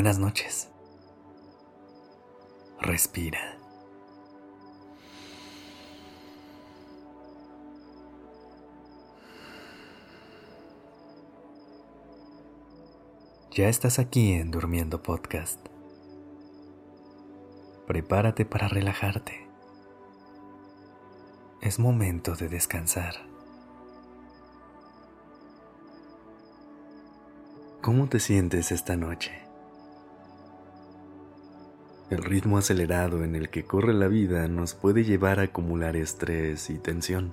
buenas noches. Respira. Ya estás aquí en Durmiendo Podcast. Prepárate para relajarte. Es momento de descansar. ¿Cómo te sientes esta noche? El ritmo acelerado en el que corre la vida nos puede llevar a acumular estrés y tensión,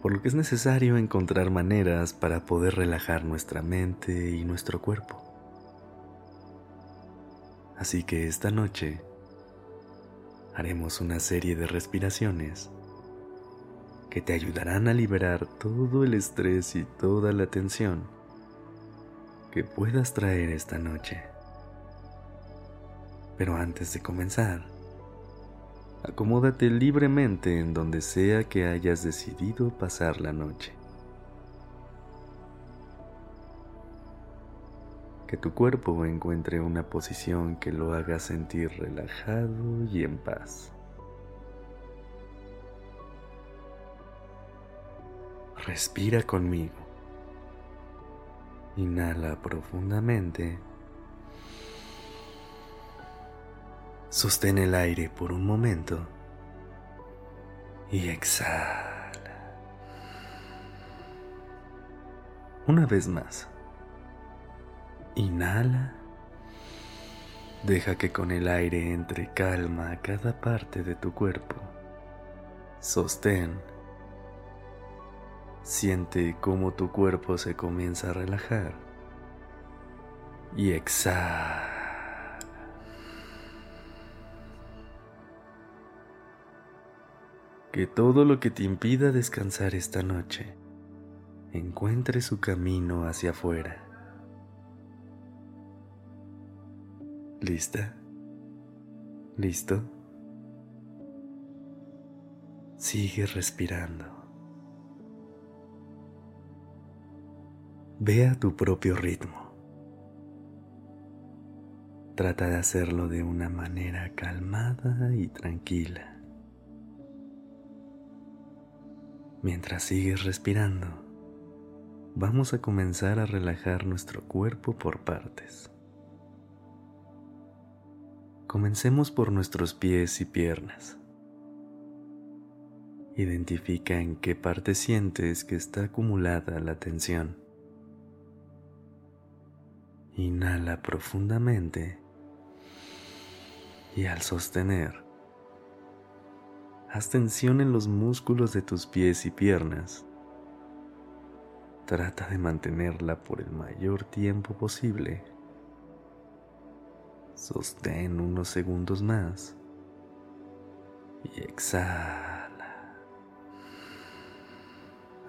por lo que es necesario encontrar maneras para poder relajar nuestra mente y nuestro cuerpo. Así que esta noche haremos una serie de respiraciones que te ayudarán a liberar todo el estrés y toda la tensión que puedas traer esta noche. Pero antes de comenzar, acomódate libremente en donde sea que hayas decidido pasar la noche. Que tu cuerpo encuentre una posición que lo haga sentir relajado y en paz. Respira conmigo. Inhala profundamente. Sostén el aire por un momento y exhala. Una vez más. Inhala. Deja que con el aire entre calma a cada parte de tu cuerpo. Sostén. Siente cómo tu cuerpo se comienza a relajar. Y exhala. Que todo lo que te impida descansar esta noche encuentre su camino hacia afuera. ¿Lista? ¿Listo? Sigue respirando. Ve a tu propio ritmo. Trata de hacerlo de una manera calmada y tranquila. Mientras sigues respirando, vamos a comenzar a relajar nuestro cuerpo por partes. Comencemos por nuestros pies y piernas. Identifica en qué parte sientes que está acumulada la tensión. Inhala profundamente y al sostener, Haz tensión en los músculos de tus pies y piernas. Trata de mantenerla por el mayor tiempo posible. Sostén unos segundos más y exhala.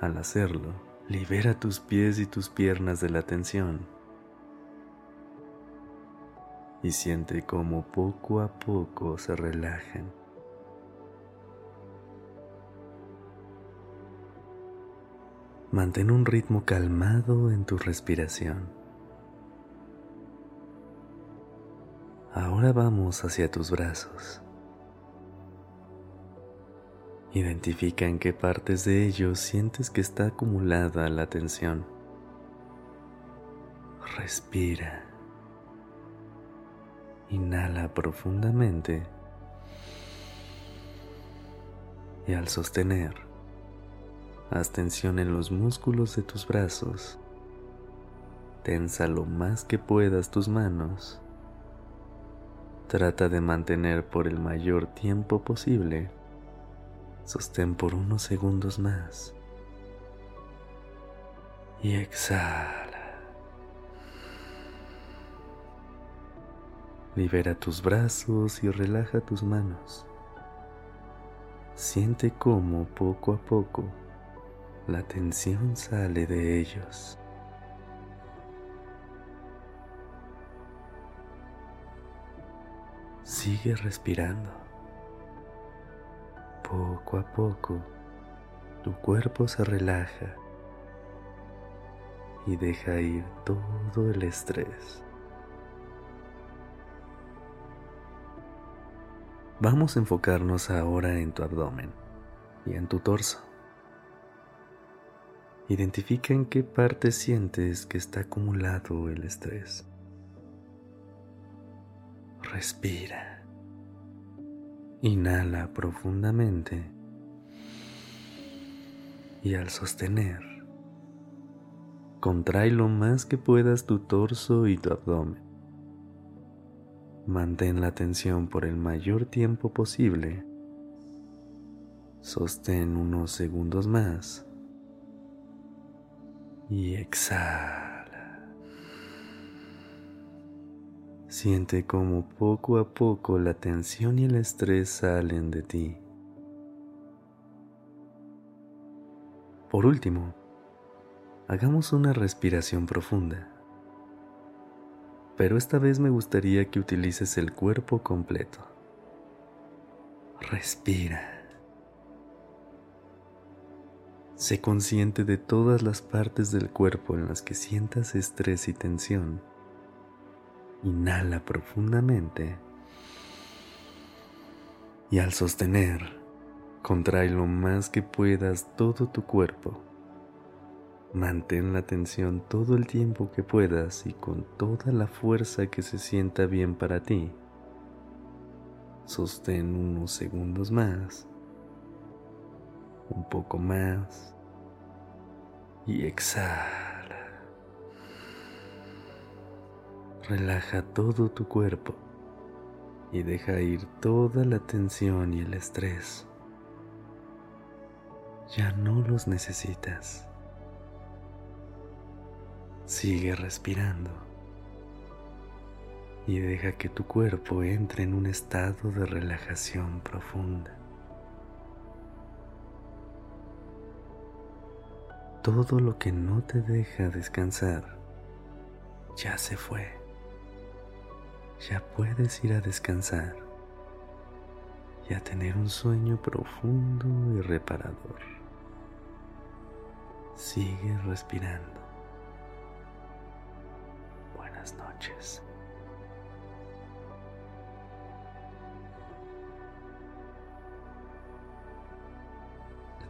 Al hacerlo, libera tus pies y tus piernas de la tensión y siente cómo poco a poco se relajan. Mantén un ritmo calmado en tu respiración. Ahora vamos hacia tus brazos. Identifica en qué partes de ellos sientes que está acumulada la tensión. Respira. Inhala profundamente. Y al sostener, Haz tensión en los músculos de tus brazos. Tensa lo más que puedas tus manos. Trata de mantener por el mayor tiempo posible. Sostén por unos segundos más. Y exhala. Libera tus brazos y relaja tus manos. Siente cómo poco a poco la tensión sale de ellos. Sigue respirando. Poco a poco, tu cuerpo se relaja y deja ir todo el estrés. Vamos a enfocarnos ahora en tu abdomen y en tu torso. Identifica en qué parte sientes que está acumulado el estrés. Respira. Inhala profundamente y al sostener, contrae lo más que puedas tu torso y tu abdomen. Mantén la tensión por el mayor tiempo posible. Sostén unos segundos más y exhala. Siente como poco a poco la tensión y el estrés salen de ti. Por último, hagamos una respiración profunda pero esta vez me gustaría que utilices el cuerpo completo. Respira. Sé consciente de todas las partes del cuerpo en las que sientas estrés y tensión. Inhala profundamente y al sostener, contrae lo más que puedas todo tu cuerpo. Mantén la tensión todo el tiempo que puedas y con toda la fuerza que se sienta bien para ti. Sostén unos segundos más, un poco más y exhala. Relaja todo tu cuerpo y deja ir toda la tensión y el estrés. Ya no los necesitas. Sigue respirando y deja que tu cuerpo entre en un estado de relajación profunda. Todo lo que no te deja descansar ya se fue. Ya puedes ir a descansar y a tener un sueño profundo y reparador. Sigue respirando. noches.